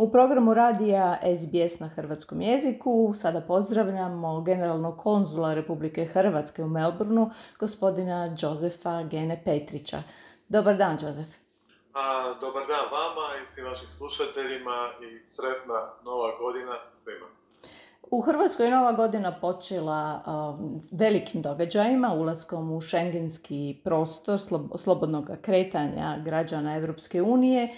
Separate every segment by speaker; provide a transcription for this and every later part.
Speaker 1: U programu radija SBS na hrvatskom jeziku sada pozdravljamo generalnog konzula Republike Hrvatske u Melbourneu, gospodina Jozefa Gene Petrića. Dobar dan, Jozef.
Speaker 2: A, dobar dan vama i svim vašim slušateljima i sretna nova godina svima.
Speaker 1: U Hrvatskoj je nova godina počela velikim događajima, ulaskom u šengenski prostor slobodnog kretanja građana Europske unije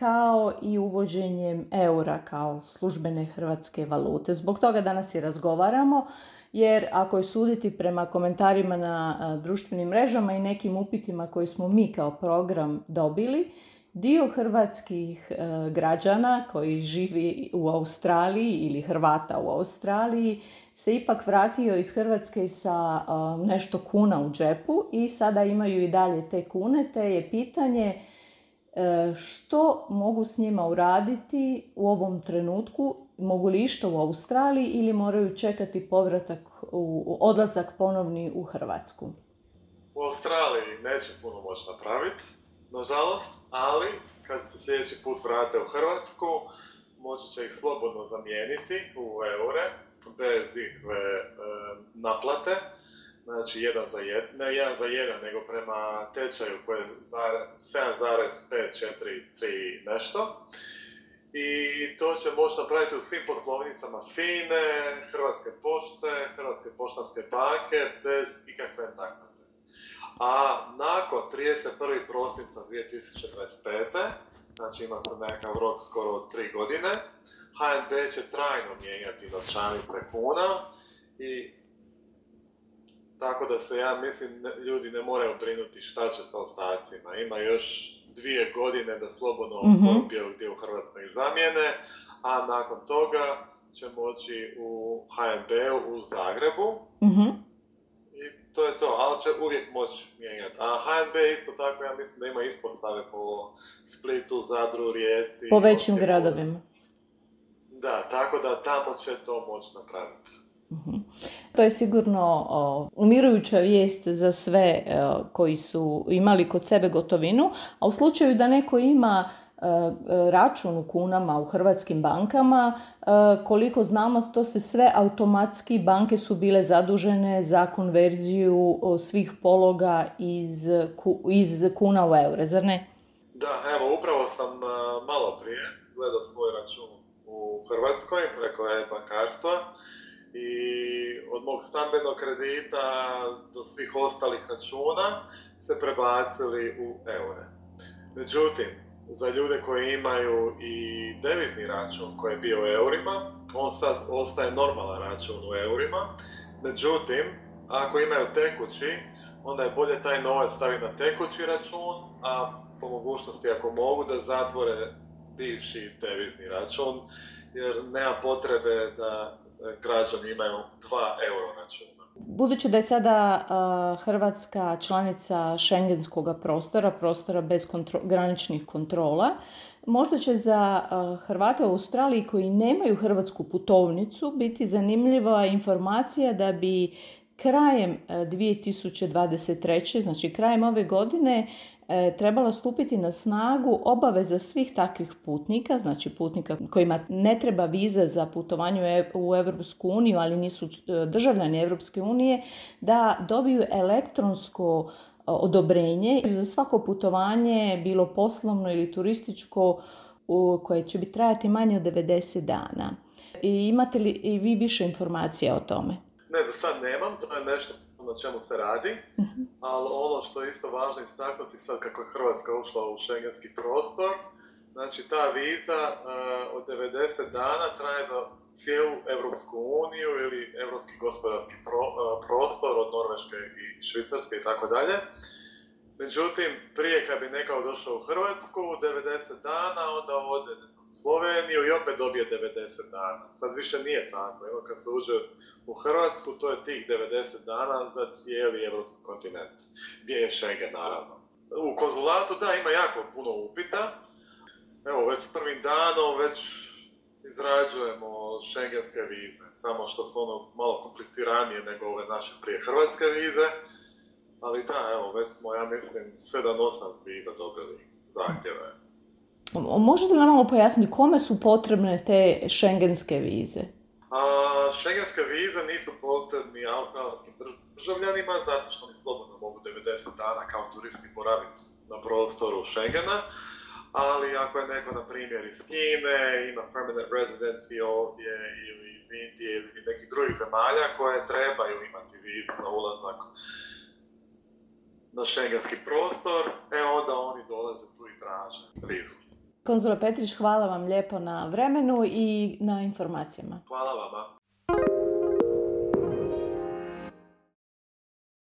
Speaker 1: kao i uvođenjem eura kao službene hrvatske valute. Zbog toga danas i razgovaramo, jer ako je suditi prema komentarima na društvenim mrežama i nekim upitima koje smo mi kao program dobili, dio hrvatskih građana koji živi u Australiji ili Hrvata u Australiji se ipak vratio iz Hrvatske sa nešto kuna u džepu i sada imaju i dalje te kune, te je pitanje E, što mogu s njima uraditi u ovom trenutku, mogu li išta u Australiji ili moraju čekati povratak, u, odlazak ponovni u Hrvatsku?
Speaker 2: U Australiji neće puno moći napraviti, nažalost, ali kad se sljedeći put vrate u Hrvatsku, moći će ih slobodno zamijeniti u eure, bez ikve e, naplate znači jedan za jedan, ne jedan za jedan, nego prema tečaju koji je 7,543 nešto. I to će moći napraviti u svim poslovnicama FINE, Hrvatske pošte, Hrvatske poštanske banke, bez ikakve naknade. A nakon 31. prosinca 2025. znači ima se nekakav rok skoro od 3 godine, HNB će trajno mijenjati novčanice kuna i tako da se ja mislim ljudi ne moraju brinuti šta će sa ostacima. Ima još dvije godine da slobodno mm gdje u Hrvatskoj zamijene, a nakon toga će moći u HNB u Zagrebu. mm I to je to, ali će uvijek moći mijenjati. A HNB isto tako, ja mislim da ima ispostave po Splitu, Zadru, Rijeci.
Speaker 1: Po većim gradovima.
Speaker 2: Da, tako da tamo će to moći napraviti.
Speaker 1: Mhm. To je sigurno umirujuća vijest za sve koji su imali kod sebe gotovinu, a u slučaju da neko ima e, račun u kunama u hrvatskim bankama, e, koliko znamo to se sve automatski, banke su bile zadužene za konverziju svih pologa iz, iz kuna u eure, zar ne?
Speaker 2: Da, evo, upravo sam e, malo prije gledao svoj račun u Hrvatskoj preko e-bankarstva i od mog stambenog kredita do svih ostalih računa se prebacili u eure. Međutim, za ljude koji imaju i devizni račun koji je bio u eurima, on sad ostaje normalan račun u eurima. Međutim, ako imaju tekući, onda je bolje taj novac staviti na tekući račun, a po mogućnosti ako mogu da zatvore bivši devizni račun, jer nema potrebe da građani imaju 2 euro računa.
Speaker 1: Budući da je sada Hrvatska članica šengenskog prostora, prostora bez graničnih kontrola, možda će za Hrvate u Australiji koji nemaju hrvatsku putovnicu biti zanimljiva informacija da bi krajem 2023. znači krajem ove godine E, trebala stupiti na snagu obaveza svih takvih putnika, znači putnika kojima ne treba viza za putovanje u Europsku uniju, ali nisu e, državljani Europske unije, da dobiju elektronsko e, odobrenje za svako putovanje, bilo poslovno ili turističko, koje će bi trajati manje od 90 dana. I imate li i vi više informacija o tome?
Speaker 2: Ne, za sad nemam, to je nešto na čemu se radi, mhm. ali ono što je isto važno istaknuti sad kako je Hrvatska ušla u šengenski prostor, znači ta viza uh, od 90 dana traje za cijelu Europsku uniju ili Europski gospodarski pro, uh, prostor od Norveške i Švicarske i tako dalje. Međutim, prije kad bi nekao došao u Hrvatsku, 90 dana, onda ode Sloveniju i opet dobije 90 dana. Sad više nije tako. Evo kad se uđe u Hrvatsku, to je tih 90 dana za cijeli evropski kontinent. Gdje je Schengen, naravno. U konzulatu, da, ima jako puno upita. Evo, već s prvim danom već izrađujemo šengenske vize. Samo što su ono malo kompliciranije nego ove naše prije hrvatske vize. Ali da, evo, već smo, ja mislim, 7-8 viza dobili zahtjeve.
Speaker 1: Možete li nam malo pojasniti kome su potrebne te šengenske vize?
Speaker 2: A, šengenske vize nisu potrebni australskim državljanima zato što oni slobodno mogu 90 dana kao turisti boraviti na prostoru Schengena ali ako je neko, na primjer, iz Kine, ima permanent residency ovdje, ili iz Indije, ili nekih drugih zemalja koje trebaju imati vizu za ulazak na šengenski prostor, e onda oni dolaze tu i traže vizu.
Speaker 1: Konzula Petrić, hvala vam lijepo na vremenu i na informacijama.
Speaker 2: Hvala vama.